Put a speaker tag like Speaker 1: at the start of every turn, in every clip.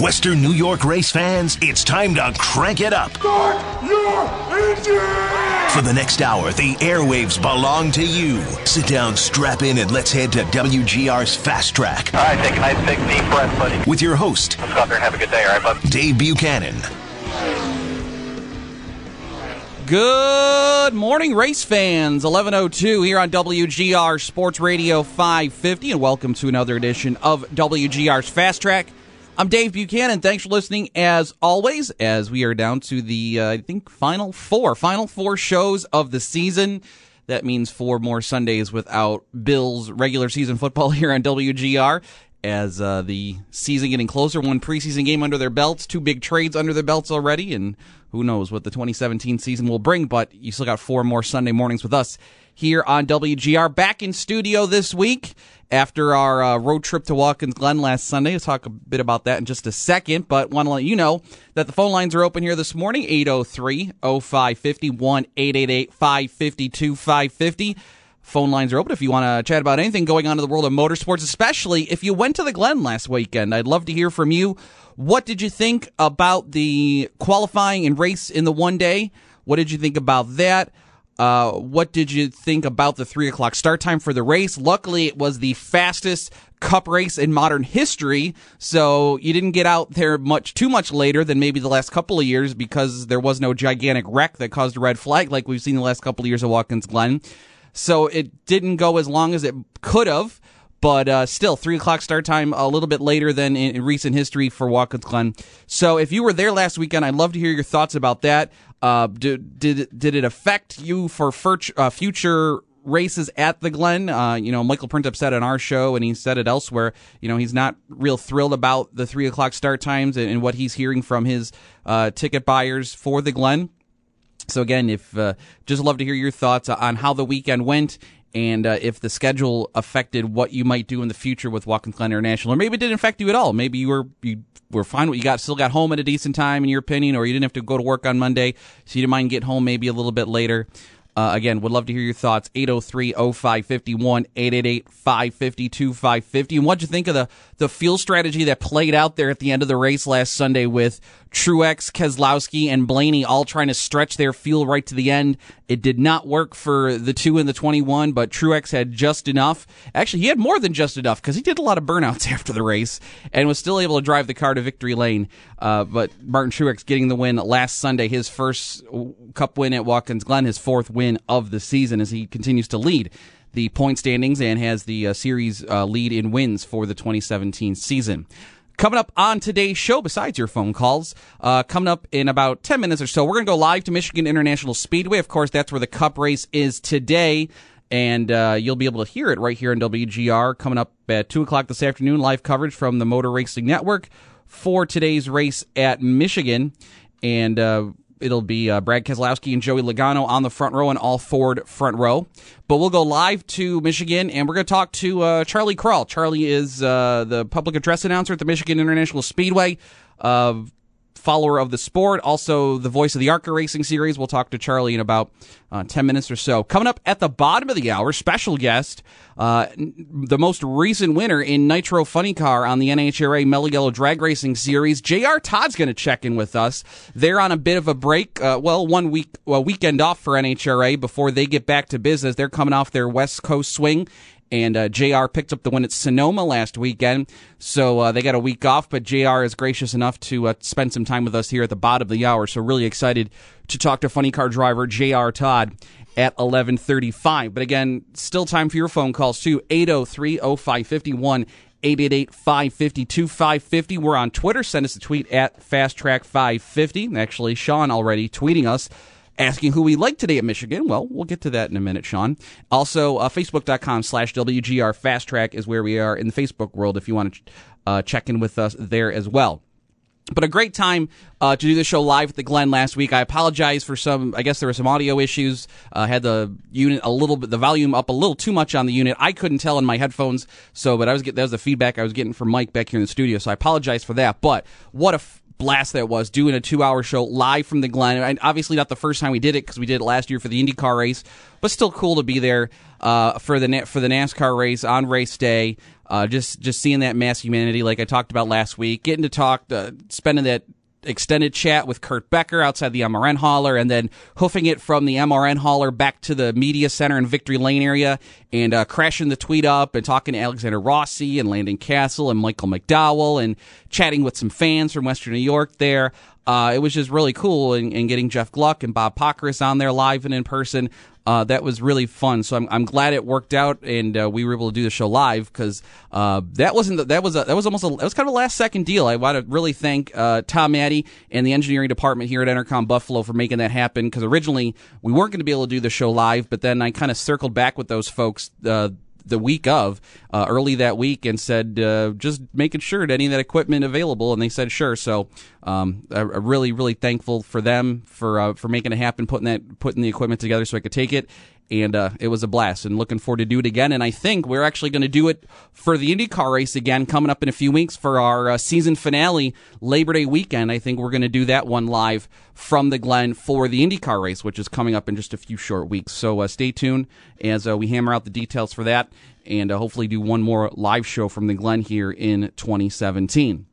Speaker 1: Western New York race fans, it's time to crank it up.
Speaker 2: Start your engine!
Speaker 1: For the next hour, the airwaves belong to you. Sit down, strap in, and let's head to WGR's Fast Track.
Speaker 3: All right, take a nice big deep breath, buddy.
Speaker 1: With your host,
Speaker 3: Let's go out there and have a good day, all right, bud?
Speaker 1: Dave Buchanan.
Speaker 4: Good morning, race fans. 1102 here on WGR Sports Radio 550, and welcome to another edition of WGR's Fast Track. I'm Dave Buchanan. Thanks for listening, as always, as we are down to the, uh, I think, final four, final four shows of the season. That means four more Sundays without Bills regular season football here on WGR. As uh, the season getting closer, one preseason game under their belts, two big trades under their belts already, and who knows what the 2017 season will bring. But you still got four more Sunday mornings with us here on WGR. Back in studio this week after our uh, road trip to Watkins Glen last Sunday. We'll talk a bit about that in just a second, but want to let you know that the phone lines are open here this morning 803 0550 1 888 552 550. Phone lines are open if you want to chat about anything going on in the world of motorsports, especially if you went to the Glen last weekend. I'd love to hear from you. What did you think about the qualifying and race in the one day? What did you think about that? Uh, what did you think about the three o'clock start time for the race? Luckily, it was the fastest cup race in modern history, so you didn't get out there much too much later than maybe the last couple of years because there was no gigantic wreck that caused a red flag like we've seen the last couple of years at Watkins Glen. So it didn't go as long as it could have, but uh, still, three o'clock start time, a little bit later than in, in, recent history for Watkins Glen. So if you were there last weekend, I'd love to hear your thoughts about that. Uh, did, did did it affect you for uh, future races at the Glen? Uh, you know, Michael Printup said on our show, and he said it elsewhere. You know, he's not real thrilled about the three o'clock start times and, and what he's hearing from his uh, ticket buyers for the Glen. So again, if uh, just love to hear your thoughts on how the weekend went and uh, if the schedule affected what you might do in the future with Watkins Glen International, or maybe it didn't affect you at all. Maybe you were you were fine. What you got still got home at a decent time in your opinion, or you didn't have to go to work on Monday, so you didn't mind getting home maybe a little bit later. Uh, again, would love to hear your thoughts. 803-0551, 888-552-550. And what'd you think of the, the fuel strategy that played out there at the end of the race last Sunday with Truex, Keselowski, and Blaney all trying to stretch their fuel right to the end. It did not work for the two in the 21, but Truex had just enough. Actually, he had more than just enough because he did a lot of burnouts after the race and was still able to drive the car to victory lane. Uh, but Martin Truex getting the win last Sunday, his first cup win at Watkins Glen, his fourth win of the season as he continues to lead the point standings and has the uh, series uh, lead in wins for the 2017 season. Coming up on today's show, besides your phone calls, uh, coming up in about 10 minutes or so, we're going to go live to Michigan International Speedway. Of course, that's where the Cup race is today. And uh, you'll be able to hear it right here on WGR coming up at 2 o'clock this afternoon. Live coverage from the Motor Racing Network for today's race at Michigan. And uh, it'll be uh, Brad Keselowski and Joey Logano on the front row and all Ford front row. But we'll go live to Michigan and we're going to talk to uh, Charlie Krall. Charlie is uh, the public address announcer at the Michigan International Speedway. Follower of the sport, also the voice of the ARCA Racing Series. We'll talk to Charlie in about uh, 10 minutes or so. Coming up at the bottom of the hour, special guest, uh, the most recent winner in Nitro Funny Car on the NHRA Mellow Yellow Drag Racing Series. JR Todd's going to check in with us. They're on a bit of a break, uh, well, one week, well, weekend off for NHRA before they get back to business. They're coming off their West Coast swing and uh, JR picked up the win at Sonoma last weekend. So uh, they got a week off, but JR is gracious enough to uh, spend some time with us here at the bottom of the hour. So really excited to talk to funny car driver JR Todd at 11:35. But again, still time for your phone calls too. 803-0551 888-552-550. We're on Twitter. Send us a tweet at FastTrack550. Actually, Sean already tweeting us asking who we like today at Michigan. Well, we'll get to that in a minute, Sean. Also, uh, Facebook.com slash WGR Fast Track is where we are in the Facebook world if you want to uh, check in with us there as well. but a great time uh, to do the show live at the Glen last week. I apologize for some. I guess there were some audio issues. Uh, had the unit a little bit, the volume up a little too much on the unit. I couldn't tell in my headphones. So, but I was getting that was the feedback I was getting from Mike back here in the studio. So I apologize for that. But what a f- blast that was doing a two-hour show live from the Glen. And obviously, not the first time we did it because we did it last year for the IndyCar race, but still cool to be there uh, for the for the NASCAR race on race day. Uh, just just seeing that mass humanity, like I talked about last week, getting to talk, uh, spending that extended chat with Kurt Becker outside the MRN hauler, and then hoofing it from the MRN hauler back to the media center in Victory Lane area, and uh, crashing the tweet up and talking to Alexander Rossi and Landon Cassill and Michael McDowell, and chatting with some fans from Western New York there. Uh, it was just really cool and, and, getting Jeff Gluck and Bob Pockrass on there live and in person uh, that was really fun. So I'm, I'm glad it worked out and uh, we were able to do the show live because uh, that wasn't the, that was a, that was almost a, that was kind of a last second deal. I want to really thank uh, Tom Addy and the engineering department here at Entercom Buffalo for making that happen because originally we weren't going to be able to do the show live, but then I kind of circled back with those folks uh, the week of, uh, early that week, and said uh, just making sure that any of that equipment available, and they said sure. So um, I, am really really thankful for them for uh, for making it happen, putting that putting the equipment together so I could take it, and uh, it was a blast. And looking forward to do it again. And I think we're actually going to do it for the IndyCar race again coming up in a few weeks for our uh, season finale Labor Day weekend. I think we're going to do that one live from the Glen for the IndyCar race, which is coming up in just a few short weeks. So uh, stay tuned as uh, we hammer out the details for that, and uh, hopefully do one more live show from the Glen here in 2017.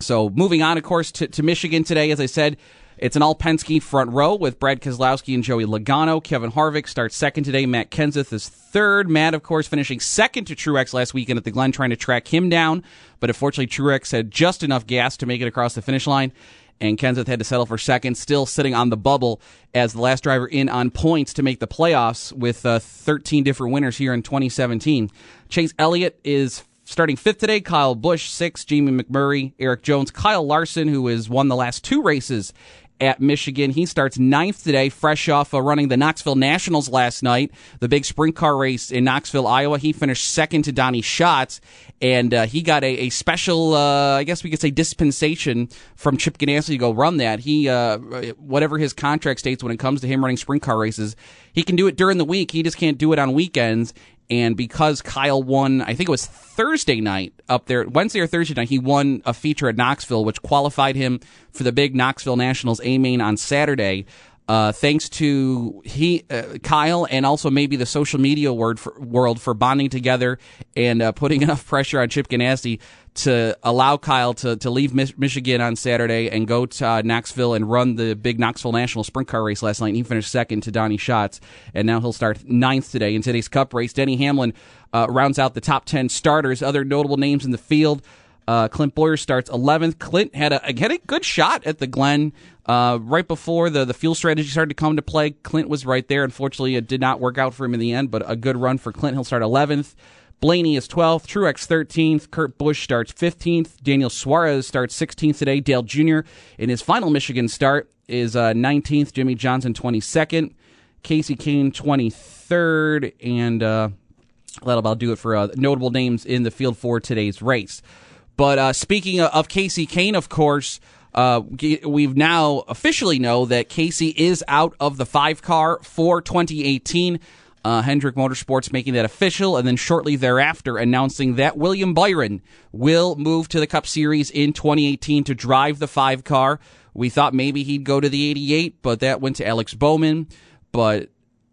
Speaker 4: So moving on, of course, to, to Michigan today, as I said. It's an all Penske front row with Brad Keselowski and Joey Logano. Kevin Harvick starts second today. Matt Kenseth is third. Matt, of course, finishing second to Truex last weekend at the Glen, trying to track him down. But unfortunately, Truex had just enough gas to make it across the finish line. And Kenseth had to settle for second, still sitting on the bubble as the last driver in on points to make the playoffs with uh, 13 different winners here in 2017. Chase Elliott is starting fifth today. Kyle Busch sixth. Jamie McMurray, Erik Jones, Kyle Larson, who has won the last two races at Michigan. He starts ninth today, fresh off uh, running the Knoxville Nationals last night, the big sprint car race in Knoxville, Iowa. He finished second to Donny Schatz, and uh, he got a, a special, uh, I guess we could say, dispensation from Chip Ganassi to go run that. He, uh, whatever his contract states when it comes to him running sprint car races, he can do it during the week. He just can't do it on weekends. And because Kyle won, I think it was Thursday night up there, Wednesday or Thursday night, he won a feature at Knoxville, which qualified him for the big Knoxville Nationals A main on Saturday. Uh, thanks to he uh, Kyle and also maybe the social media word for, world for bonding together and uh, putting enough pressure on Chip Ganassi to allow Kyle to, to leave Michigan on Saturday and go to uh, Knoxville and run the big Knoxville National Sprint Car race last night. And he finished second to Donny Schatz, and now he'll start ninth today in today's Cup race. Denny Hamlin uh, rounds out the top ten starters. Other notable names in the field. Uh, Clint Bowyer starts 11th. Clint had a, had a good shot at the Glen uh, right before the, the fuel strategy started to come to play. Clint was right there. Unfortunately, it did not work out for him in the end, but a good run for Clint. He'll start 11th. Blaney is 12th, Truex 13th, Kurt Busch starts 15th, Daniel Suarez starts 16th today, Dale Jr. in his final Michigan start is uh, 19th, Jimmie Johnson 22nd, Kasey Kahne 23rd, and uh, that'll about do it for uh, notable names in the field for today's race. But uh, speaking of Kasey Kahne, of course, uh, we've now officially know that Kasey is out of the five car for 2018 uh, Hendrick Motorsports making that official, and then shortly thereafter announcing that William Byron will move to the Cup Series in 2018 to drive the five car. We thought maybe he'd go to the 88, but that went to Alex Bowman. But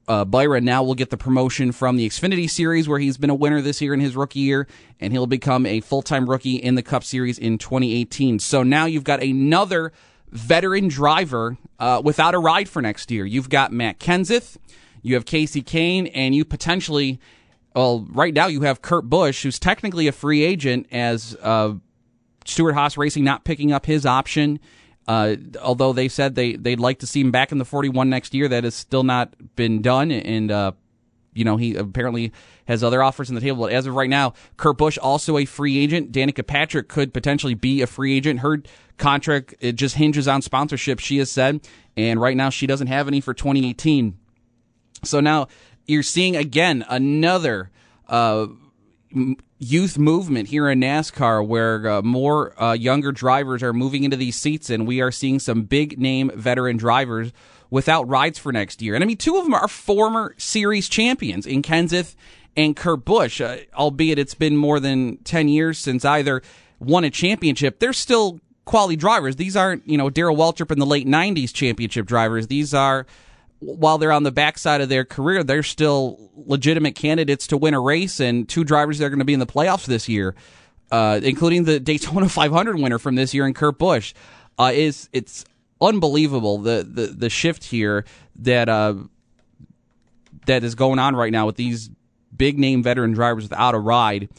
Speaker 4: uh, Byron now will get the promotion from the Xfinity Series, where he's been a winner this year in his rookie year, and he'll become a full time rookie in the Cup Series in 2018. So now you've got another veteran driver uh, without a ride for next year. You've got Matt Kenseth. You have Kasey Kahne, and you potentially, well, right now you have Kurt Busch, who's technically a free agent, as uh, Stewart-Haas Racing not picking up his option. Uh, although they said they they'd like to see him back in the 41 next year, that has still not been done. And uh, you know he apparently has other offers on the table. But as of right now, Kurt Busch also a free agent. Danica Patrick could potentially be a free agent. Her contract it just hinges on sponsorship. She has said, and right now she doesn't have any for 2018. So now you're seeing again another uh, youth movement here in NASCAR where uh, more uh, younger drivers are moving into these seats, and we are seeing some big name veteran drivers without rides for next year. And I mean, two of them are former series champions in Kenseth and Kurt Busch, uh, albeit it's been more than 10 years since either won a championship. They're still quality drivers. These aren't, you know, Darrell Waltrip in the late 90s championship drivers. These are while they're on the backside of their career, they're still legitimate candidates to win a race, and two drivers that are going to be in the playoffs this year, uh, including the Daytona 500 winner from this year and Kurt Busch. Uh, is it's unbelievable the, the the shift here that uh, that is going on right now with these big name veteran drivers without a ride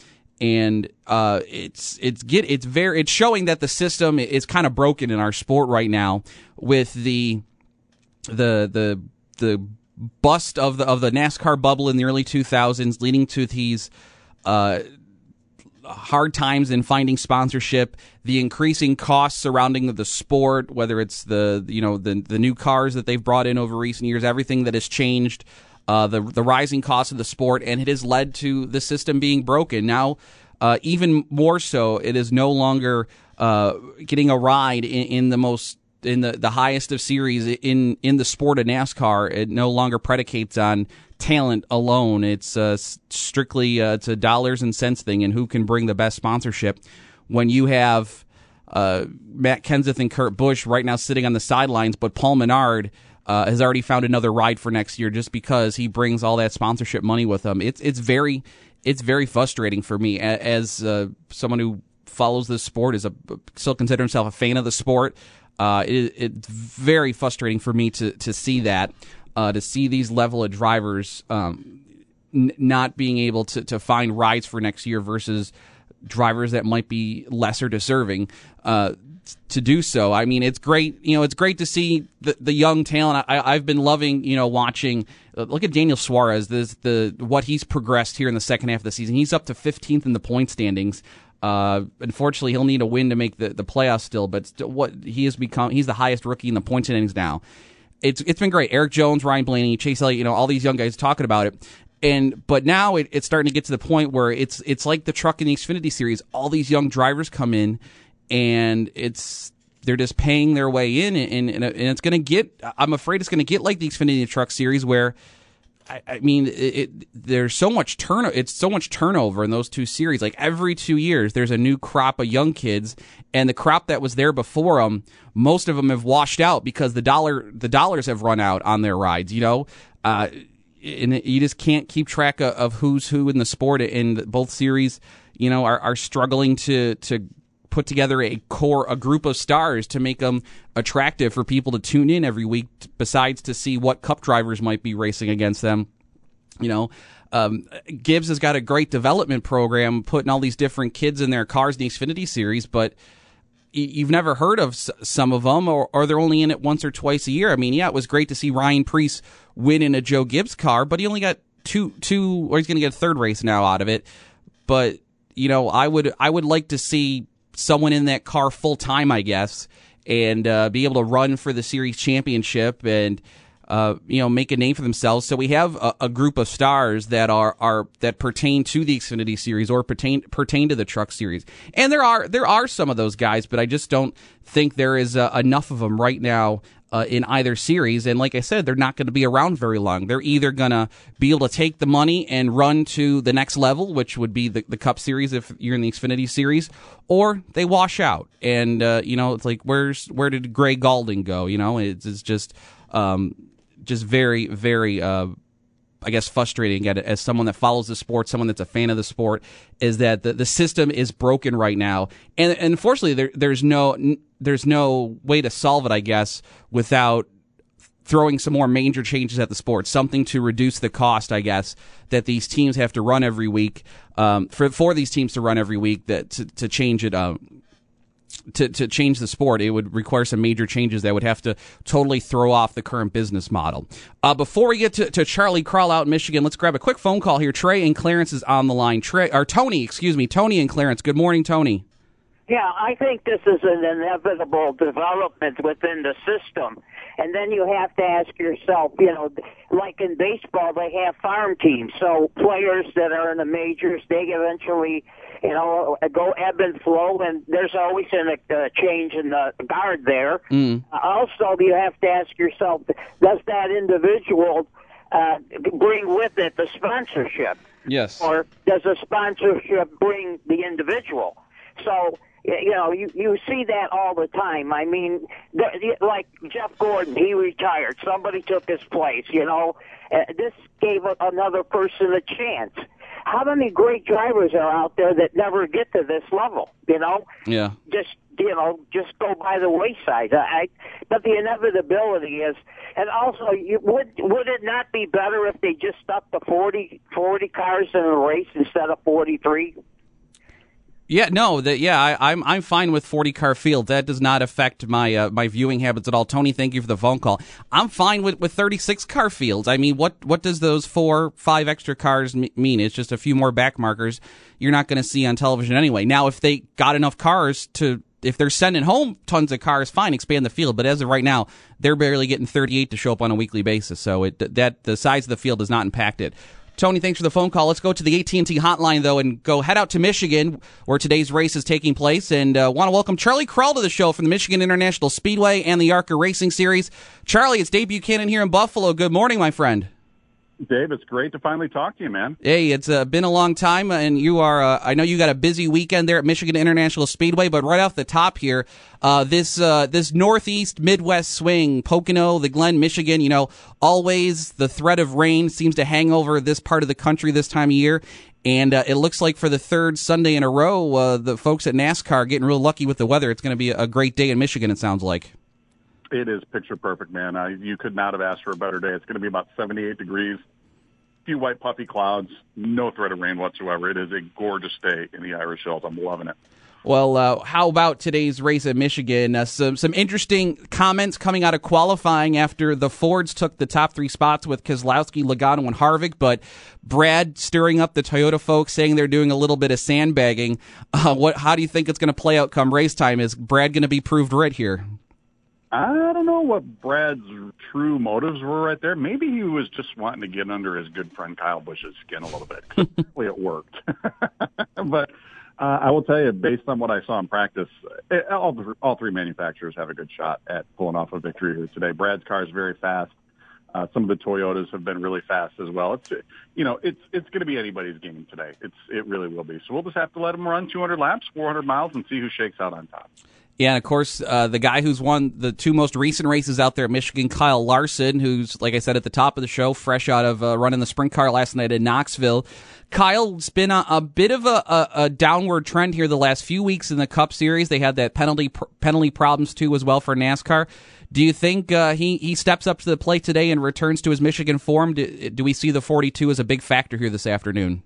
Speaker 4: and uh, it's it's get it's very it's showing that the system is kind of broken in our sport right now with the the the the bust of the of the NASCAR bubble in the early 2000s, leading to these uh, hard times in finding sponsorship, the increasing costs surrounding the sport, whether it's the you know the the new cars that they've brought in over recent years, everything that has changed, uh, the the rising cost of the sport, and it has led to the system being broken. Now, uh, even more so, it is no longer uh, getting a ride in, in the most in the, the highest of series in in the sport of NASCAR. It no longer predicates on talent alone. It's uh, strictly uh, it's a dollars and cents thing, and who can bring the best sponsorship. When you have uh, Matt Kenseth and Kurt Busch right now sitting on the sidelines, but Paul Menard. Uh, has already found another ride for next year just because he brings all that sponsorship money with him. It's it's very it's very frustrating for me as uh, someone who follows this sport is a still consider himself a fan of the sport. Uh, it, it's very frustrating for me to to see that, uh, to see these level of drivers um, n- not being able to to find rides for next year versus drivers that might be lesser deserving. Uh, to do so. I mean, it's great. You know, it's great to see the, the young talent. I, have been loving, you know, watching. Uh, look at Daniel Suarez. This the what he's progressed here in the second half of the season. He's up to 15th in the point standings. Uh, unfortunately, he'll need a win to make the, the playoffs still, but what he has become, he's the highest rookie in the points innings now. It's it's been great. Erik Jones, Ryan Blaney, Chase Elliott, you know, all these young guys talking about it. And but now it, it's starting to get to the point where it's it's like the truck in the Xfinity series. All these young drivers come in, and it's they're just paying their way in, and, and, and it's going to get. I'm afraid it's going to get like the Xfinity Truck Series where I, I mean, it, it, there's so much turn. It's so much turnover in those two series. Like every two years, there's a new crop of young kids, and the crop that was there before them, most of them have washed out because the dollar, the dollars have run out on their rides. You know, uh, and you just can't keep track of, of who's who in the sport. And both series, you know, are, are struggling to to put together a core, a group of stars to make them attractive for people to tune in every week. Besides to see what Cup drivers might be racing against them, you know. Um, Gibbs has got a great development program, putting all these different kids in their cars in the Xfinity Series, but you've never heard of some of them, or, or they're only in it once or twice a year. I mean, yeah, it was great to see Ryan Preece win in a Joe Gibbs car, but he only got two, two, or he's going to get a third race now out of it. But you know, I would, I would like to see someone in that car full time, I guess, and uh, be able to run for the series championship and uh, you know make a name for themselves. So we have a, a, group of stars that are are that pertain to the Xfinity series or pertain pertain to the Truck series, and there are there are some of those guys, but I just don't think there is uh, enough of them right now uh, in either series. And like I said, they're not going to be around very long. They're either going to be able to take the money and run to the next level, which would be the, the Cup Series if you're in the Xfinity Series, or they wash out. And uh, you know, it's like where's where did Gray Gaulding go? You know, it's, it's just um, just very very. Uh, I guess frustrating at as someone that follows the sport, someone that's a fan of the sport, is that the, the system is broken right now, and, and unfortunately, there, there's no there's no way to solve it. I guess without throwing some more major changes at the sport, something to reduce the cost, I guess, that these teams have to run every week um, for for these teams to run every week that to, to change it. Um, to, to change the sport, it would require some major changes that would have to totally throw off the current business model. Uh, before we get to, to Charlie Krall out in Michigan, let's grab a quick phone call here. Trey and Clarence is on the line. Trey or Tony, excuse me, Tony and Clarence. Good morning, Tony.
Speaker 5: Yeah, I think this is an inevitable development within the system. And then you have to ask yourself, you know, like in baseball, they have farm teams. So players that are in the majors, they eventually, you know, go ebb and flow, and there's always a uh, change in the guard there.
Speaker 4: Mm.
Speaker 5: Also, you have to ask yourself, does that individual uh, bring with it the sponsorship?
Speaker 4: Yes.
Speaker 5: Or does the sponsorship bring the individual? So you know, you you see that all the time. I mean, like Jeff Gordon, he retired. Somebody took his place. You know, uh, this gave another person a chance. How many great drivers are out there that never get to this level? You know,
Speaker 4: yeah,
Speaker 5: just you know, just go by the wayside. I, but the inevitability is, and also, you, would would it not be better if they just stuck the 40, 40 cars in a race instead of forty three?
Speaker 4: Yeah, no, that yeah, I, am I'm, I'm fine with 40 car field. That does not affect my uh, my viewing habits at all. Tony, thank you for the phone call. I'm fine with, with 36 car fields. I mean, what what does those four five extra cars mean? It's just a few more back markers you're not going to see on television anyway. Now, if they got enough cars to if they're sending home tons of cars, fine, expand the field. But as of right now, they're barely getting 38 to show up on a weekly basis. So it, that the size of the field does not impact it. Tony, thanks for the phone call. Let's go to the AT&T hotline though and go head out to Michigan where today's race is taking place and uh, want to welcome Charlie Krall to the show from the Michigan International Speedway and the ARCA Racing Series. Charlie, it's Dave Buchanan here in Buffalo. Good morning, my friend.
Speaker 6: Dave, it's great to finally talk to you, man.
Speaker 4: Hey, it's uh, been a long time, and you are. Uh, I know you got a busy weekend there at Michigan International Speedway, but right off the top here, uh, this uh, this northeast Midwest swing, Pocono, the Glen, Michigan. You know, always the threat of rain seems to hang over this part of the country this time of year, and uh, it looks like for the third Sunday in a row, uh, the folks at NASCAR are getting real lucky with the weather. It's going to be a great day in Michigan. It sounds like.
Speaker 6: It is picture perfect, man. I, you could not have asked for a better day. It's going to be about 78 degrees, few white puffy clouds, no threat of rain whatsoever. It is a gorgeous day in the Irish Hills. I'm loving it.
Speaker 4: Well, uh, how about today's race at Michigan? Uh, some some interesting comments coming out of qualifying after the Fords took the top three spots with Keselowski, Logano, and Harvick, but Brad stirring up the Toyota folks, saying they're doing a little bit of sandbagging. Uh, what? How do you think it's going to play out come race time? Is Brad going to be proved right here?
Speaker 6: I don't know what Brad's true motives were right there. Maybe he was just wanting to get under his good friend Kyle Busch's skin a little bit. It worked. but uh, I will tell you, based on what I saw in practice, it, all all three manufacturers have a good shot at pulling off a victory here today. Brad's car is very fast. Uh, some of the Toyotas have been really fast as well. It's you know it's it's going to be anybody's game today. It's it really will be. So we'll just have to let them run 200 laps, 400 miles, and see who shakes out on top.
Speaker 4: Yeah, and of course, uh, the guy who's won the two most recent races out there at Michigan, Kyle Larson, who's, like I said at the top of the show, fresh out of uh, running the sprint car last night in Knoxville. Kyle's been a, a bit of a, a, a, downward trend here the last few weeks in the Cup Series. They had that penalty penalty problems too as well for NASCAR. Do you think uh, he he steps up to the plate today and returns to his Michigan form? Do, do we see the 42 as a big factor here this afternoon?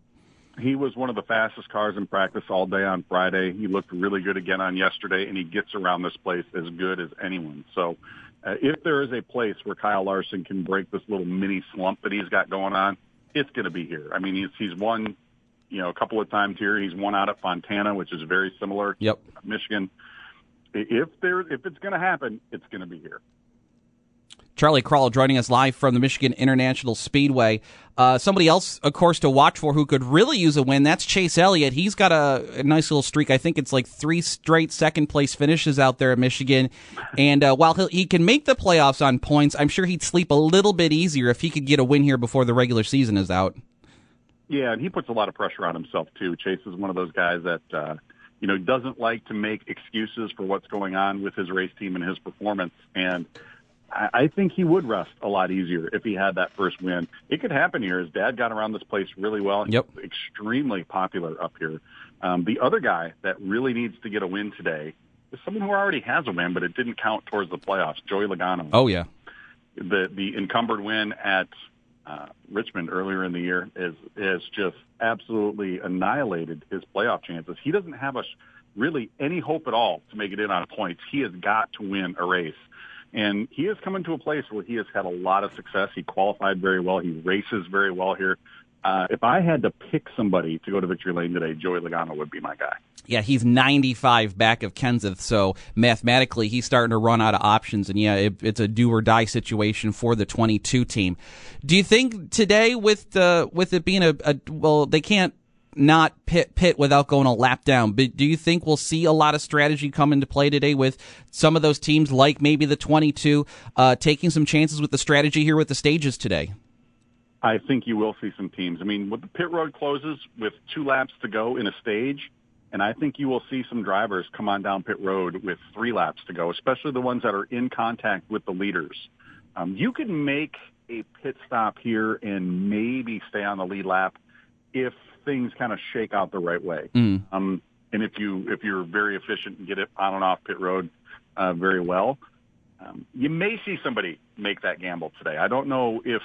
Speaker 6: He was one of the fastest cars in practice all day on Friday. He looked really good again on yesterday, and he gets around this place as good as anyone. So, uh, if there is a place where Kyle Larson can break this little mini slump that he's got going on, it's going to be here. I mean, he's he's won, you know, a couple of times here. He's won out at Fontana, which is very similar.
Speaker 4: Yep.
Speaker 6: Michigan. If there, if it's going to happen, it's going to be here.
Speaker 4: Charlie Krall joining us live from the Michigan International Speedway. Uh, somebody else, of course, to watch for who could really use a win. That's Chase Elliott. He's got a, a nice little streak. I think it's like three straight second place finishes out there at Michigan. And uh, while he can make the playoffs on points, I'm sure he'd sleep a little bit easier if he could get a win here before the regular season is out.
Speaker 6: Yeah, and he puts a lot of pressure on himself too. Chase is one of those guys that uh, you know doesn't like to make excuses for what's going on with his race team and his performance. And I think he would rest a lot easier if he had that first win. It could happen here. His dad got around this place really well.
Speaker 4: Yep.
Speaker 6: extremely popular up here. Um, the other guy that really needs to get a win today is someone who already has a win, but it didn't count towards the playoffs. Joey Logano.
Speaker 4: Oh yeah.
Speaker 6: The the encumbered win at uh, Richmond earlier in the year is is just absolutely annihilated his playoff chances. He doesn't have a really any hope at all to make it in on points. He has got to win a race. And he is coming to a place where he has had a lot of success. He qualified very well. He races very well here. uh, if I had to pick somebody to go to victory lane today, Joey Logano would be my guy.
Speaker 4: Yeah, he's 95 back of Kenseth, so mathematically he's starting to run out of options, and yeah, it, it's a do or die situation for the 22 team. Do you think today, with the with it being a, a well, they can't not pit pit without going a lap down. But do you think we'll see a lot of strategy come into play today with some of those teams, like maybe the 22, uh, taking some chances with the strategy here with the stages today?
Speaker 6: I think you will see some teams. I mean, with the pit road closes with two laps to go in a stage, and I think you will see some drivers come on down pit road with three laps to go, especially the ones that are in contact with the leaders. Um, you can make a pit stop here and maybe stay on the lead lap if things kind of shake out the right way.
Speaker 4: Mm.
Speaker 6: Um, and if you if you're very efficient and get it on and off pit road uh, very well, um, you may see somebody make that gamble today. I don't know if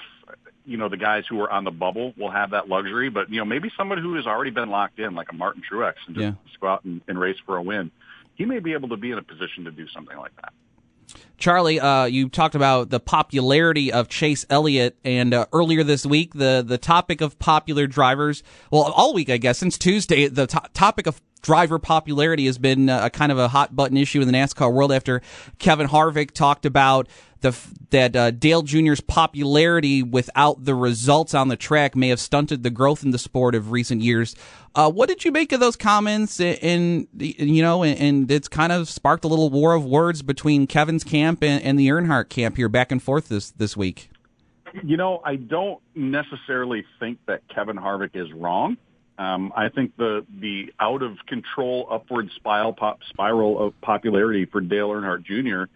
Speaker 6: you know the guys who are on the bubble will have that luxury, but you know maybe somebody who has already been locked in, like a Martin Truex, and just,
Speaker 4: Yeah.
Speaker 6: go out and, and race for a win. He may be able to be in a position to do something like that.
Speaker 4: Charlie, uh, you talked about the popularity of Chase Elliott, and uh, earlier this week, the the topic of popular drivers, well, all week, I guess, since Tuesday, the to- topic of driver popularity has been uh, a kind of a hot button issue in the NASCAR world after Kevin Harvick talked about the that uh, Dale Jr.'s popularity without the results on the track may have stunted the growth in the sport of recent years. Uh, what did you make of those comments? And you know, and, and it's kind of sparked a little war of words between Kevin's camp and, and the Earnhardt camp here, back and forth this this week.
Speaker 6: You know, I don't necessarily think that Kevin Harvick is wrong. Um, I think the the out of control upward spiral pop, spiral of popularity for Dale Earnhardt Jr.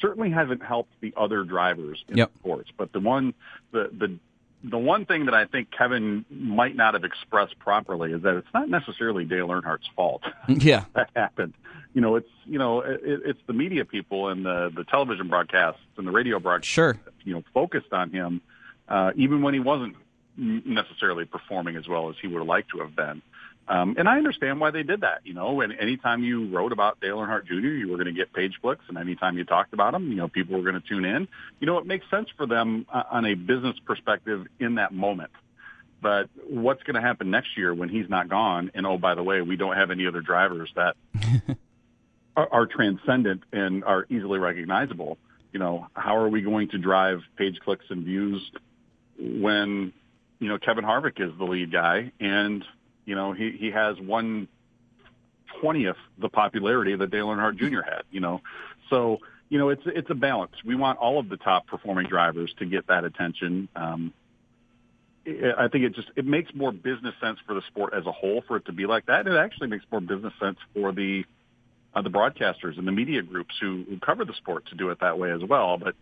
Speaker 6: certainly hasn't helped the other drivers in
Speaker 4: Yep.
Speaker 6: the sports. But the one the the the one thing that I think Kevin might not have expressed properly is that it's not necessarily Dale Earnhardt's fault
Speaker 4: Yeah,
Speaker 6: that happened. You know, it's you know it, it's the media people and the the television broadcasts and the radio broadcasts
Speaker 4: sure.
Speaker 6: you know, focused on him, uh, even when he wasn't necessarily performing as well as he would have liked to have been. Um, and I understand why they did that. You know, and anytime you wrote about Dale Earnhardt Jr., you were going to get page clicks, and anytime you talked about him, you know, people were going to tune in. You know, it makes sense for them uh, on a business perspective in that moment. But what's going to happen next year when he's not gone? And oh, by the way, we don't have any other drivers that are, are transcendent and are easily recognizable. You know, how are we going to drive page clicks and views when, you know, Kevin Harvick is the lead guy and, you know, he, he has one twentieth the popularity that Dale Earnhardt Jr. had, you know. So, you know, it's it's a balance. We want all of the top performing drivers to get that attention. Um, I think it just it makes more business sense for the sport as a whole for it to be like that. It actually makes more business sense for the uh, the broadcasters and the media groups who, who cover the sport to do it that way as well. But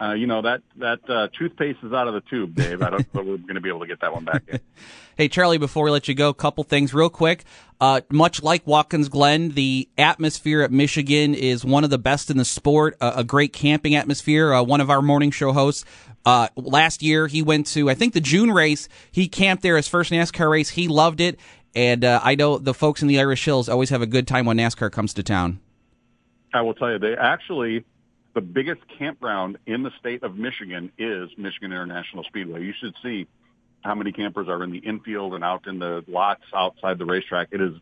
Speaker 6: uh, you know that that uh, toothpaste is out of the tube, Dave. I don't know if we're going to be able to get that one back in.
Speaker 4: Hey, Charlie, before we let you go, a couple things real quick. Uh, much like Watkins Glen, the atmosphere at Michigan is one of the best in the sport, a, a great camping atmosphere. Uh, one of our morning show hosts, uh, last year, he went to, I think, the June race. He camped there, his first NASCAR race. He loved it. And uh, I know the folks in the Irish Hills always have a good time when NASCAR comes to town.
Speaker 6: I will tell you, they actually the biggest campground in the state of Michigan is Michigan International Speedway. You should see how many campers are in the infield and out in the lots outside the racetrack. It is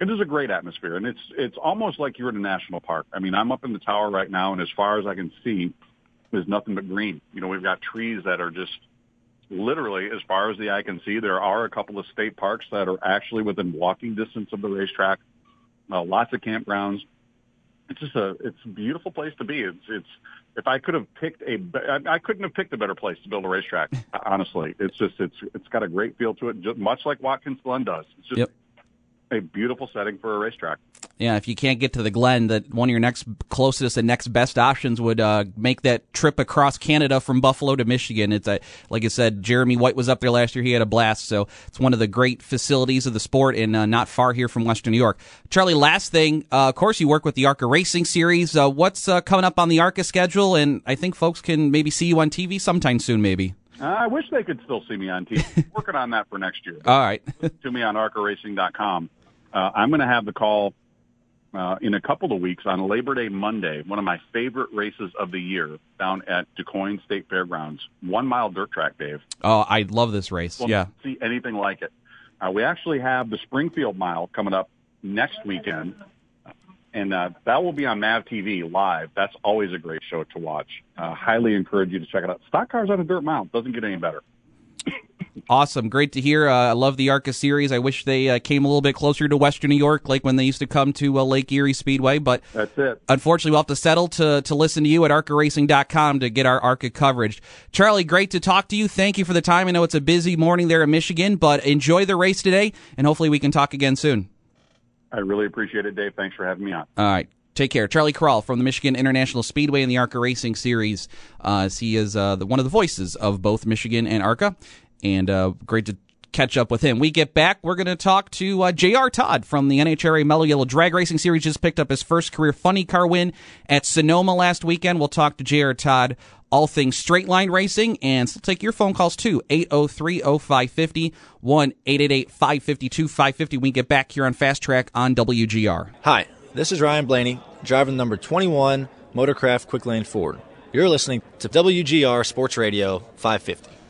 Speaker 6: it is a great atmosphere, and it's it's almost like you're in a national park. I mean, I'm up in the tower right now, and as far as I can see, there's nothing but green. You know, we've got trees that are just literally as far as the eye can see. There are a couple of state parks that are actually within walking distance of the racetrack. Uh, lots of campgrounds. It's just a it's a beautiful place to be. It's it's if I could have picked a I couldn't have picked a better place to build a racetrack. honestly, it's just it's it's got a great feel to it, just much like Watkins Glen does. It's just
Speaker 4: Yep.
Speaker 6: A beautiful setting for a racetrack.
Speaker 4: Yeah, if you can't get to the Glen, that one of your next closest and next best options would uh, make that trip across Canada from Buffalo to Michigan. It's a, like I said, Jeremy White was up there last year. He had a blast. So it's one of the great facilities of the sport and uh, not far here from Western New York. Charlie, last thing, uh, of course, you work with the ARCA Racing Series. Uh, what's uh, coming up on the ARCA schedule? And I think folks can maybe see you on TV sometime soon, maybe.
Speaker 6: I wish they could still see me on TV. Working on that for next year.
Speaker 4: All right.
Speaker 6: to me on arcaracing.com. Uh, I'm going to have the call uh, in a couple of weeks on Labor Day Monday, one of my favorite races of the year down at DuQuoin State Fairgrounds. One mile dirt track, Dave.
Speaker 4: Oh, I love this race.
Speaker 6: We'll
Speaker 4: yeah.
Speaker 6: See anything like it. Uh, we actually have the Springfield Mile coming up next weekend. And uh, that will be on MAV TV live. That's always a great show to watch. Uh, highly encourage you to check it out. Stock cars on a dirt mile doesn't get any better.
Speaker 4: Awesome. Great to hear. Uh, I love the ARCA series. I wish they uh, came a little bit closer to Western New York, like when they used to come to uh, Lake Erie Speedway. But
Speaker 6: that's it.
Speaker 4: Unfortunately, we'll have to settle to, to listen to you at ARCARacing.com to get our ARCA coverage. Charlie, great to talk to you. Thank you for the time. I know it's a busy morning there in Michigan, but enjoy the race today, and hopefully we can talk again soon.
Speaker 6: I really appreciate it, Dave. Thanks for having me on.
Speaker 4: All right. Take care. Charlie Krall from the Michigan International Speedway and the ARCA Racing Series. Uh, he is uh, the, one of the voices of both Michigan and ARCA and uh, great to catch up with him. We get back, we're going to talk to uh, J.R. Todd from the NHRA Mellow Yellow Drag Racing Series. Just picked up his first career funny car win at Sonoma last weekend. We'll talk to J.R. Todd all things straight line racing and still take your phone calls too 803-0550 1-888-552-550 we get back here on fast track on wgr
Speaker 7: hi this is ryan blaney driving number 21 motorcraft quick lane ford you're listening to wgr sports radio 550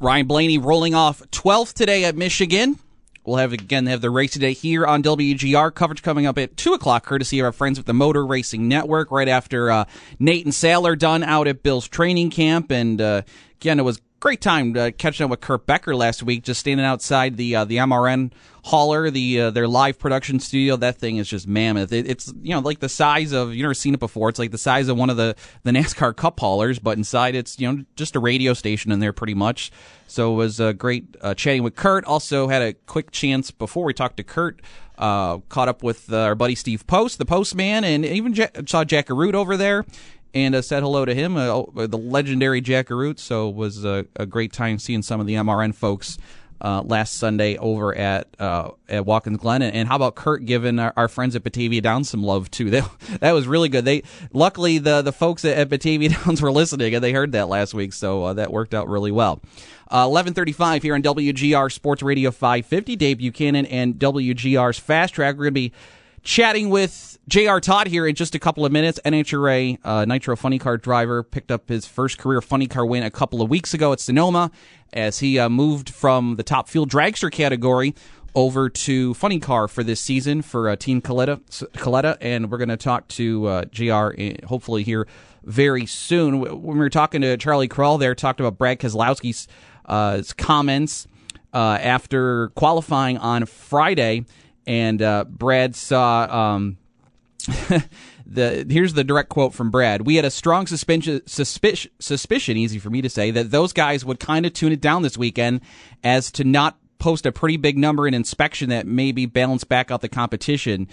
Speaker 4: Ryan Blaney rolling off 12th today at Michigan. We'll have again have the race today here on WGR coverage coming up at two o'clock, courtesy of our friends with the Motor Racing Network. Right after uh, Nate and Sal are done out at Bill's training camp, and uh, again it was great time uh, catching up with Kurt Becker last week, just standing outside the uh, the MRN hauler, the uh, their live production studio. That thing is just mammoth. It, it's you know like the size of you never seen it before. It's like the size of one of the the NASCAR Cup haulers, but inside it's you know just a radio station in there pretty much. So it was uh, great uh, chatting with Kurt. Also had a quick chance before we talked to Kurt. Uh, caught up with uh, our buddy Steve Post, the postman, and even saw Jack Arute over there and uh, said hello to him, uh, oh, the legendary Jack Arute. So it was a, a, great time seeing some of the MRN folks uh, last Sunday over at uh, at Watkins Glen. And, and, how about Kurt giving our, our, friends at Batavia Downs some love too? That that was really good. They luckily the the folks at, at Batavia Downs were listening and they heard that last week, so uh, that worked out really well. 11:35 here on WGR Sports Radio 550. Dave Buchanan and WGR's Fast Track. We're going to be chatting with J.R. Todd here in just a couple of minutes. NHRA uh, Nitro Funny Car driver picked up his first career funny car win a couple of weeks ago at Sonoma as he uh, moved from the top fuel dragster category over to funny car for this season for uh, Team Kalitta, Kalitta, and we're going to talk to uh, JR hopefully here very soon. When we were talking to Charlie Krall there, talked about Brad Keselowski's uh, comments uh, after qualifying on Friday and uh, Brad saw. Um, the here's the direct quote from Brad. We had a strong suspicion, suspicion, suspicion, easy for me to say, that those guys would kind of tune it down this weekend as to not post a pretty big number in inspection that maybe balance back out the competition.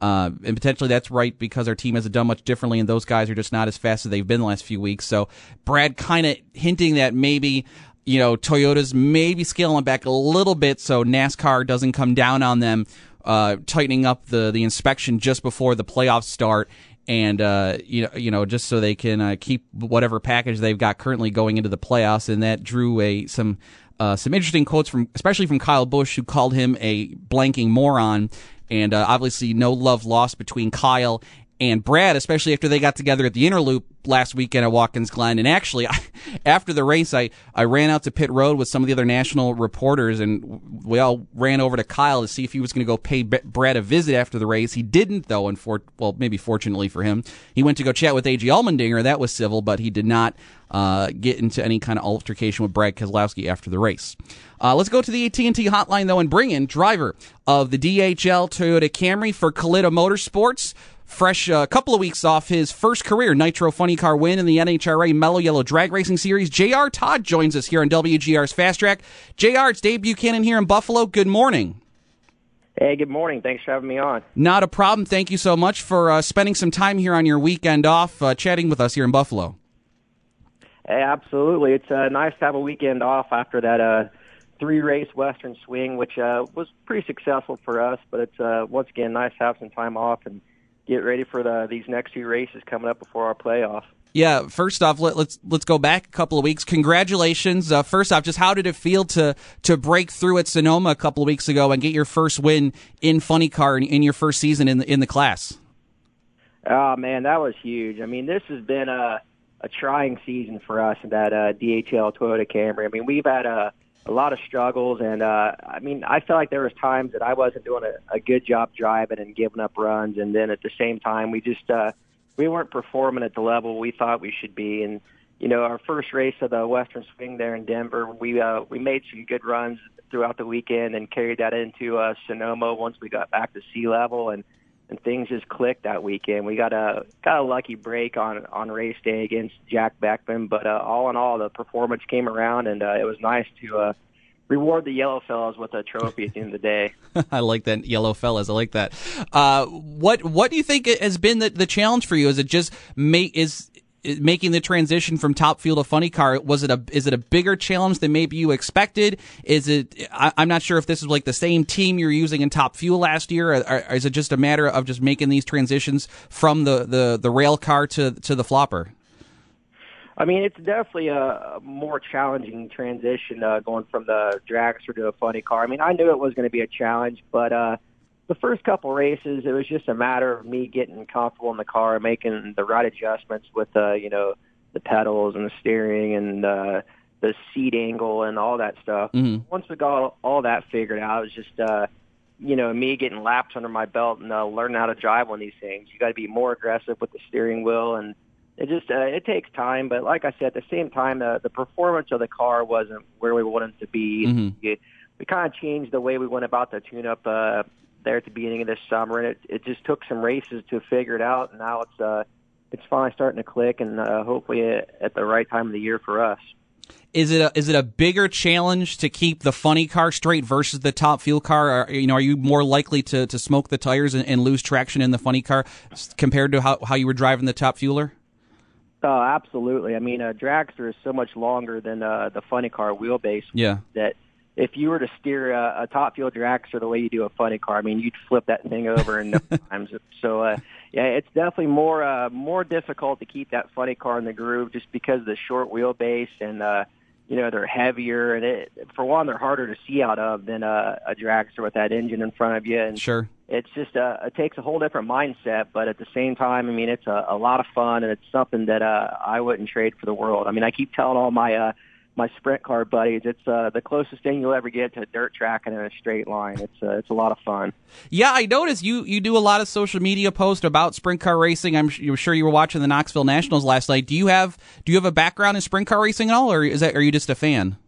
Speaker 4: Uh, and potentially that's right because our team hasn't done much differently, and those guys are just not as fast as they've been the last few weeks. So Brad kind of hinting that maybe you know Toyota's maybe scaling back a little bit so NASCAR doesn't come down on them uh, tightening up the the inspection just before the playoffs start, and uh, you know you know just so they can uh, keep whatever package they've got currently going into the playoffs, and that drew a some. Uh, some interesting quotes from, especially from Kyle Busch, who called him a blanking moron, and uh, obviously no love lost between Kyle and Brad, especially after they got together at the Inner Loop last weekend at Watkins Glen. And actually, I, after the race, I, I ran out to pit road with some of the other national reporters, and we all ran over to Kyle to see if he was going to go pay Brad a visit after the race. He didn't, though, and for, well, maybe fortunately for him, he went to go chat with A.J. Allmendinger. That was civil, but he did not uh, get into any kind of altercation with Brad Keselowski after the race. Uh, let's go to the AT&T hotline, though, and bring in driver of the DHL Toyota Camry for Kalitta Motorsports, fresh a uh, couple of weeks off his first career Nitro Funny Car win in the NHRA Mellow Yellow Drag Racing Series. JR Todd joins us here on WGR's Fast Track. JR, it's Dave Buchanan here in Buffalo. Good morning.
Speaker 8: Hey, good morning. Thanks for having me on.
Speaker 4: Not a problem. Thank you so much for uh, spending some time here on your weekend off, uh, chatting with us here in Buffalo.
Speaker 8: Hey, absolutely. It's uh, nice to have a weekend off after that uh, three race Western swing, which uh, was pretty successful for us. But it's uh, once again nice to have some time off and get ready for the these next few races coming up before our playoff.
Speaker 4: Yeah, first off, let, us let's, let's go back a couple of weeks. Congratulations! Uh, first off, just how did it feel to to break through at Sonoma a couple of weeks ago and get your first win in Funny Car in, in your first season in the in the class?
Speaker 8: Oh man, that was huge. I mean, this has been a a trying season for us in that uh, DHL Toyota Camry. I mean, we've had a a lot of struggles, and uh, I mean, I felt like there was times that I wasn't doing a, a good job driving and giving up runs, and then at the same time, we just uh, we weren't performing at the level we thought we should be. And you know, our first race of the Western Swing there in Denver, we uh, we made some good runs throughout the weekend and carried that into uh, Sonoma once we got back to sea level and and things just clicked that weekend. We got a got a lucky break on on race day against Jack Beckman, but uh, all in all, the performance came around, and uh, it was nice to uh, reward the yellow fellas with a trophy at the end of the day.
Speaker 4: I like that yellow fellas. I like that. Uh, what what do you think has been the, the challenge for you? Is it just make is making the transition from top fuel to funny car was it a is it a bigger challenge than maybe you expected? Is it I, am not sure if this is like the same team you're using in top fuel last year. Or, or, is it just a matter of just making these transitions from the the, the rail car to to the flopper?
Speaker 8: I mean, it's definitely a more challenging transition uh, going from the dragster to a funny car. I mean, I knew it was going to be a challenge, but uh, the first couple races, it was just a matter of me getting comfortable in the car, making the right adjustments with, uh, you know, the pedals and the steering and uh, the seat angle and all that stuff.
Speaker 4: Mm-hmm.
Speaker 8: Once we got all that figured out, it was just, uh, you know, me getting laps under my belt and uh, learning how to drive on these things. You got to be more aggressive with the steering wheel, and it just uh, it takes time. But like I said, at the same time, the the performance of the car wasn't where we wanted it to be.
Speaker 4: Mm-hmm.
Speaker 8: We, we kind of changed the way we went about the tune-up. Uh, there at the beginning of this summer, and it it just took some races to figure it out. And now it's uh it's finally starting to click, and uh, hopefully at the right time of the year for us.
Speaker 4: Is it a, is it a bigger challenge to keep the funny car straight versus the top fuel car? Are, you know, are you more likely to, to smoke the tires and, and lose traction in the funny car compared to how, how you were driving the top fueler?
Speaker 8: Oh, absolutely. I mean, a dragster is so much longer than uh, the funny car wheelbase.
Speaker 4: Yeah.
Speaker 8: That if you were to steer a, a top fuel dragster the way you do a funny car, I mean, you'd flip that thing over in no times. So, uh, yeah, it's definitely more uh, more difficult to keep that funny car in the groove just because of the short wheelbase and uh, you know they're heavier and it for one they're harder to see out of than a, a dragster with that engine in front of you. And
Speaker 4: sure,
Speaker 8: it's just uh, it takes a whole different mindset, but at the same time, I mean, it's a, a lot of fun and it's something that uh, I wouldn't trade for the world. I mean, I keep telling all my uh, my sprint car buddies. It's uh, the closest thing you'll ever get to a dirt track and in a straight line. It's uh, it's a lot of fun.
Speaker 4: Yeah, I noticed you you do a lot of social media posts about sprint car racing. I'm, I'm sure you were watching the Knoxville Nationals last night. Do you have do you have a background in sprint car racing at all, or is that are you just a fan?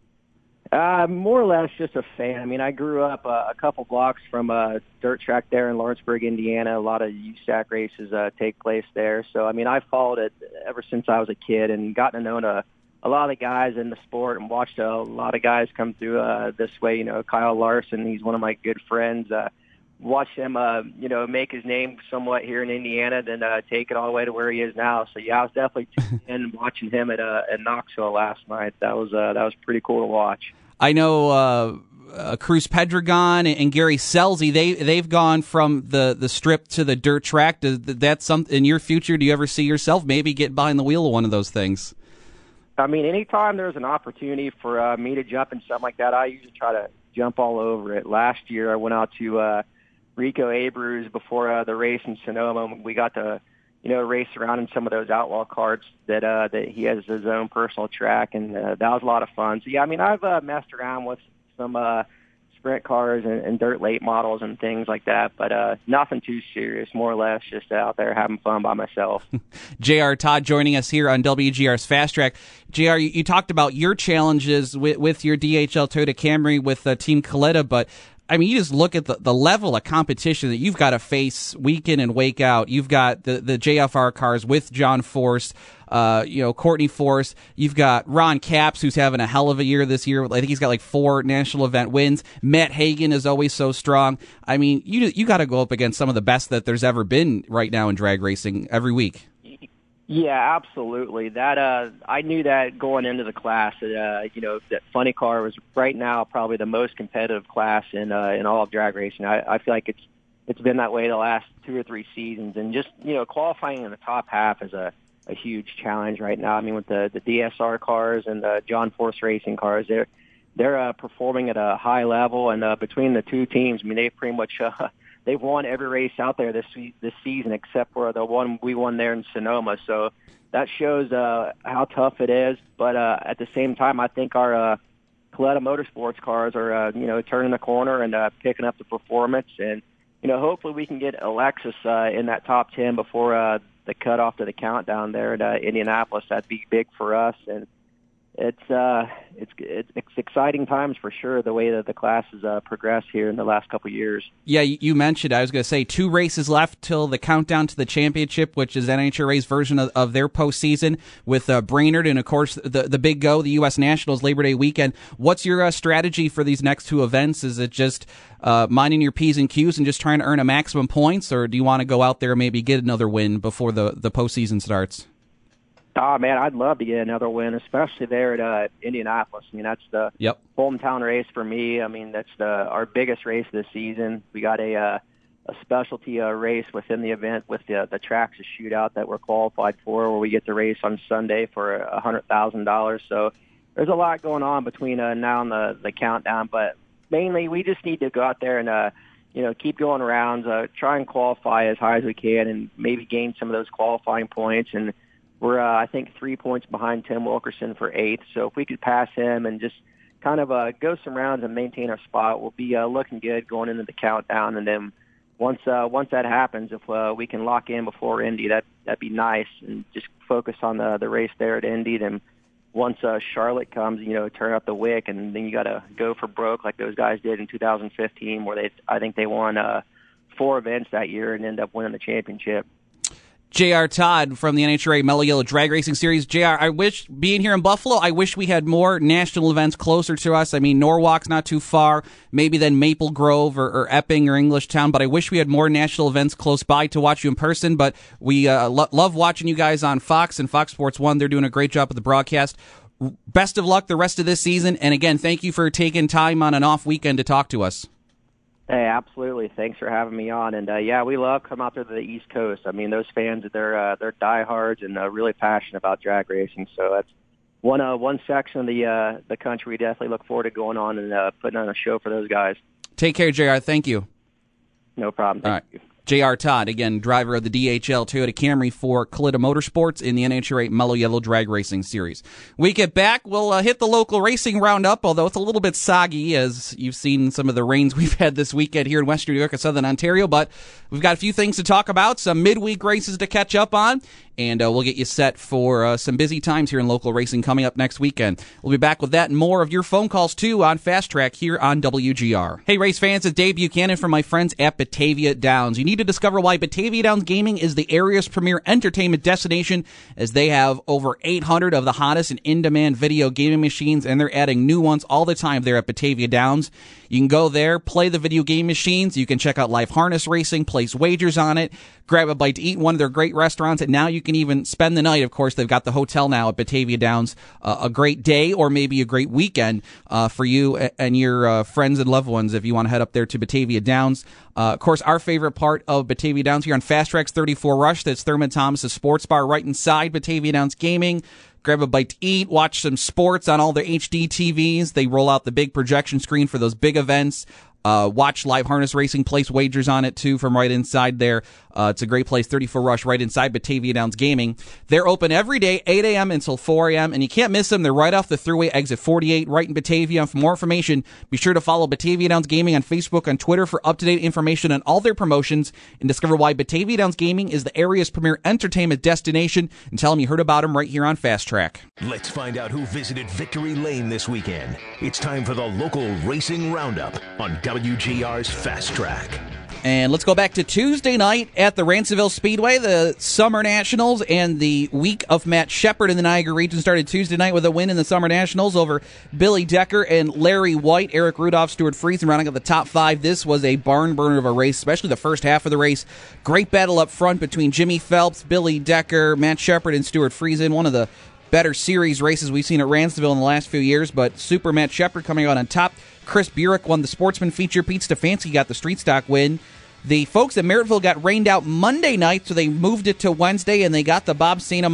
Speaker 8: Uh, more or less just a fan. I mean, I grew up uh, a couple blocks from a dirt track there in Lawrenceburg, Indiana. A lot of USAC races uh, take place there. So, I mean, I followed it ever since I was a kid and gotten to know a a lot of the guys in the sport and watched a lot of guys come through uh, this way. You know, Kyle Larson, he's one of my good friends. Uh, watched him, uh, you know, make his name somewhat here in Indiana, then uh, take it all the way to where he is now. So yeah, I was definitely in watching him at uh, at Knoxville last night. That was uh, that was pretty cool to watch.
Speaker 4: I know. Uh uh, Cruz Pedregon and Gary Scelzi, they they've gone from the, the strip to the dirt track. Does that some in your future? Do you ever see yourself maybe get behind the wheel of one of those things?
Speaker 8: I mean, anytime there's an opportunity for uh, me to jump in something like that, I usually try to jump all over it. Last year, I went out to uh, Rico Abreu's before uh, the race in Sonoma. We got to, you know, race around in some of those outlaw carts that uh, that he has his own personal track, and uh, that was a lot of fun. So yeah, I mean, I've uh, messed around with some uh, sprint cars and, and dirt late models and things like that. But uh, nothing too serious, more or less just out there having fun by myself.
Speaker 4: J.R. Todd joining us here on WGR's Fast Track. J.R. you, you talked about your challenges with, with your DHL Toyota Camry with uh, Team Kalitta, but I mean, you just look at the, the level of competition that you've got to face week in and wake out. You've got the, the JFR cars with John Force, uh, you know, Courtney Force. You've got Ron Capps, who's having a hell of a year this year. I think he's got like four national event wins. Matt Hagan is always so strong. I mean, you you got to go up against some of the best that there's ever been right now in drag racing every week.
Speaker 8: Yeah, absolutely. That uh, I knew that going into the class. That, uh, you know, that funny car was right now probably the most competitive class in uh, in all of drag racing. I, I feel like it's it's been that way the last two or three seasons, and just you know, qualifying in the top half is a, a huge challenge right now. I mean, with the the DSR cars and the John Force Racing cars, they're they're uh, performing at a high level, and uh, between the two teams, I mean, they've pretty much uh, they've won every race out there this this season except for the one we won there in Sonoma. So that shows uh, how tough it is. But uh, at the same time, I think our uh, Kalitta Motorsports cars are uh, you know turning the corner and uh, picking up the performance, and you know hopefully we can get Alexis uh, in that top ten before uh, the cutoff to the countdown there at uh, Indianapolis. That'd be big for us and it's uh it's it's exciting times for sure the way that the class has uh, progressed here in the last couple years.
Speaker 4: Yeah, you mentioned I was going to say two races left till the countdown to the championship, which is NHRA's version of, of their postseason with uh, Brainerd and of course the the big go, the U.S. Nationals Labor Day weekend. What's your uh, strategy for these next two events? Is it just uh, minding your p's and q's and just trying to earn a maximum points, or do you want to go out there and maybe get another win before the the postseason starts?
Speaker 8: Oh man, I'd love to get another win, especially there at uh, Indianapolis. I mean, that's the
Speaker 4: yep.
Speaker 8: hometown race for me. I mean, that's the our biggest race this season. We got a uh, a specialty uh, race within the event with the the Traxxas shootout that we're qualified for, where we get to race on Sunday for a hundred thousand dollars. So there's a lot going on between uh, now and the the countdown, but mainly we just need to go out there and uh, you know keep going rounds, uh, try and qualify as high as we can, and maybe gain some of those qualifying points and we're, uh, I think, three points behind Tim Wilkerson for eighth. So if we could pass him and just kind of uh, go some rounds and maintain our spot, we'll be uh, looking good going into the countdown. And then once uh, once that happens, if uh, we can lock in before Indy, that that'd be nice. And just focus on the the race there at Indy. Then once uh, Charlotte comes, you know, turn up the wick, and then you got to go for broke like those guys did in 2015, where they I think they won uh, four events that year and end up winning the championship.
Speaker 4: J.R. Todd from the NHRA Mellow Yellow Drag Racing Series. J.R., I wish, being here in Buffalo, I wish we had more national events closer to us. I mean, Norwalk's not too far, maybe then Maple Grove or, or Epping or Englishtown, but I wish we had more national events close by to watch you in person. But we uh, lo- love watching you guys on Fox and Fox Sports 1. They're doing a great job with the broadcast. Best of luck the rest of this season. And again, thank you for taking time on an off weekend to talk to us.
Speaker 8: Hey, absolutely. Thanks for having me on. And uh, yeah, we love coming out there to the East Coast. I mean, those fans they're uh, they're diehards and uh, really passionate about drag racing. So that's one uh, one section of the uh, the country we definitely look forward to going on and uh, putting on a show for those guys.
Speaker 4: Take care, J.R. Thank you.
Speaker 8: No problem. Thank
Speaker 4: All right.
Speaker 8: you.
Speaker 4: J.R. Todd, again, driver of the DHL Toyota Camry for Kalitta Motorsports in the NHRA Mellow Yellow Drag Racing Series. We get back, we'll uh, hit the local racing roundup, although it's a little bit soggy as you've seen some of the rains we've had this weekend here in Western New York and Southern Ontario, but we've got a few things to talk about, some midweek races to catch up on, and uh, we'll get you set for uh, some busy times here in local racing coming up next weekend. We'll be back with that and more of your phone calls too on Fast Track here on WGR. Hey, race fans, it's Dave Buchanan from my friends at Batavia Downs. You need to discover why Batavia Downs Gaming is the area's premier entertainment destination, as they have over 800 of the hottest and in-demand video gaming machines, and they're adding new ones all the time there at Batavia Downs. You can go there, play the video game machines. You can check out live harness racing, place wagers on it, grab a bite to eat one of their great restaurants, and now you can even spend the night. Of course, they've got the hotel now at Batavia Downs. Uh, a great day or maybe a great weekend uh, for you and your uh, friends and loved ones if you want to head up there to Batavia Downs. Uh, of course, our favorite part of Batavia Downs here on Fast Tracks 34 Rush, that's Thurman Thomas's Sports Bar right inside Batavia Downs Gaming grab a bite to eat, watch some sports on all their HD TVs. They roll out the big projection screen for those big events. Uh, watch live harness racing, place wagers on it too from right inside there. Uh, it's a great place, 34 Rush, right inside Batavia Downs Gaming. They're open every day, 8 a.m. until 4 a.m., and you can't miss them. They're right off the thruway, exit 48, right in Batavia. For more information, be sure to follow Batavia Downs Gaming on Facebook and Twitter for up to date information on all their promotions and discover why Batavia Downs Gaming is the area's premier entertainment destination. And tell them you heard about them right here on Fast Track.
Speaker 1: Let's find out who visited Victory Lane this weekend. It's time for the local racing roundup on WGR's Fast Track.
Speaker 4: And let's go back to Tuesday night at the Ransomville Speedway. The Summer Nationals and the week of Matt Shepard in the Niagara region started Tuesday night with a win in the Summer Nationals over Billy Decker and Larry White. Erick Rudolph, Stewart Friesen rounding up the top five. This was a barn burner of a race, especially the first half of the race. Great battle up front between Jimmy Phelps, Billy Decker, Matt Shepard, and Stewart Friesen. One of the better series races we've seen at Ransomville in the last few years, but Super Matt Shepard coming out on top. Chris Burek won the Sportsman feature. Pete Stefanski got the Street Stock win. The folks at Merrittville got rained out Monday night, so they moved it to Wednesday, and they got the Bob St.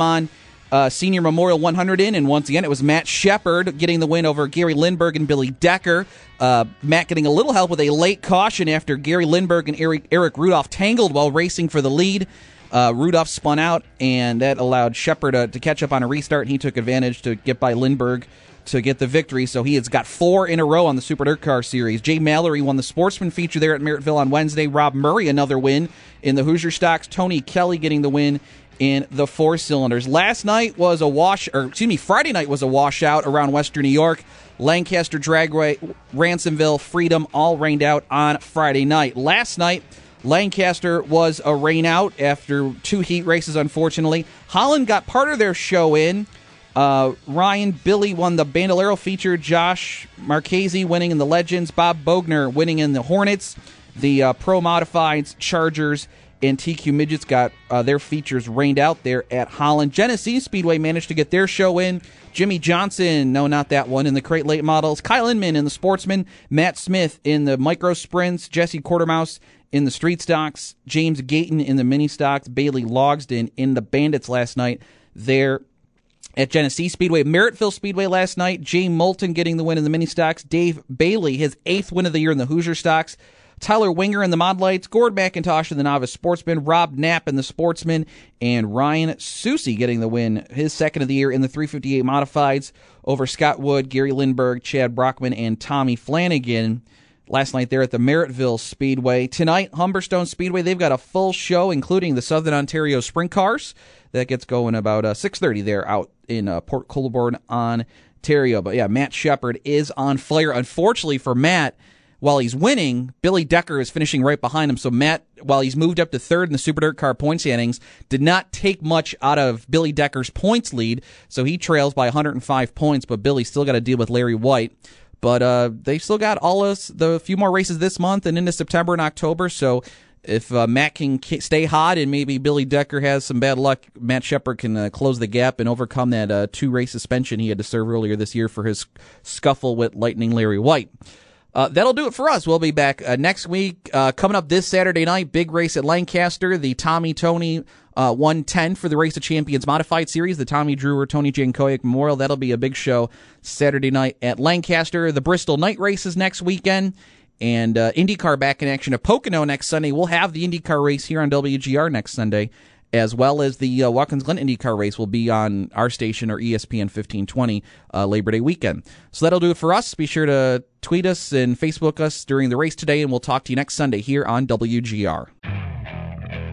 Speaker 4: Uh, Senior Memorial 100 in. And once again, it was Matt Shepard getting the win over Gary Lindberg and Billy Decker. Uh, Matt getting a little help with a late caution after Gary Lindberg and Erick, Erick Rudolph tangled while racing for the lead. Uh, Rudolph spun out, and that allowed Shepard to, to catch up on a restart, and he took advantage to get by Lindberg to get the victory. So he has got four in a row on the Super Dirt Car Series. Jay Mallory won the Sportsman feature there at Merrittville on Wednesday. Rob Murray another win in the Hoosier Stocks. Tony Kelly getting the win in the four cylinders. Last night was a wash, or excuse me, Friday night was a washout around Western New York. Lancaster, Dragway, Ransomville, Freedom all rained out on Friday night. Last night. Lancaster was a rain out after two heat races, unfortunately. Holland got part of their show in. Uh, Ryan Billy won the Bandolero feature. Josh Marchese winning in the Legends. Bob Bogner winning in the Hornets. The uh, Pro Modifieds, Chargers, and TQ Midgets got uh, their features rained out there at Holland. Genesee Speedway managed to get their show in. Jimmy Johnson, no, not that one, in the Crate Late Models. Kyle Inman in the Sportsman. Matt Smith in the Micro Sprints. Jesse Quartermouse in the Street Stocks. James Gayton in the Mini Stocks. Bailey Logsden in the Bandits last night there at Genesee Speedway. Merrittville Speedway last night. Jay Moulton getting the win in the Mini Stocks. Dave Bailey, his eighth win of the year in the Hoosier Stocks. Tyler Winger in the Mod Lights, Gord McIntosh in the Novice Sportsman, Rob Knapp in the Sportsman, and Ryan Susie getting the win, his second of the year in the 358 Modifieds over Scott Wood, Gary Lindberg, Chad Brockman, and Tommy Flanagan last night there at the Merrittville Speedway. Tonight, Humberstone Speedway, they've got a full show, including the Southern Ontario Sprint Cars. That gets going about uh, 6.30 there out in uh, Port Colborne, Ontario. But yeah, Matt Shepard is on fire. Unfortunately for Matt, while he's winning, Billy Decker is finishing right behind him. So Matt, while he's moved up to third in the Super Dirt Car point standings, did not take much out of Billy Decker's points lead. So he trails by 105 points, but Billy still got to deal with Larry White. But uh, they still got all us the few more races this month and into September and October. So if uh, Matt can stay hot and maybe Billy Decker has some bad luck, Matt Shepard can uh, close the gap and overcome that uh, two race suspension he had to serve earlier this year for his scuffle with Lightning Larry White. Uh, that'll do it for us. We'll be back uh, next week. Uh, coming up this Saturday night, big race at Lancaster, the Tommy Tony uh, 110 for the Race of Champions Modified Series, the Tommy Druar Tony Jankowiak Memorial. That'll be a big show Saturday night at Lancaster. The Bristol night races next weekend. And uh, IndyCar back in action at Pocono next Sunday. We'll have the IndyCar race here on WGR next Sunday as well as the uh, Watkins Glen IndyCar race will be on our station or ESPN 1520 uh, Labor Day weekend. So that'll do it for us. Be sure to tweet us and Facebook us during the race today, and we'll talk to you next Sunday here on WGR.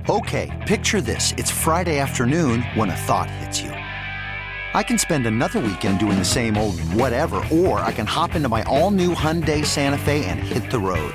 Speaker 9: Okay, picture this. It's Friday afternoon when a thought hits you. I can spend another weekend doing the same old whatever, or I can hop into my all new Hyundai Santa Fe and hit the road.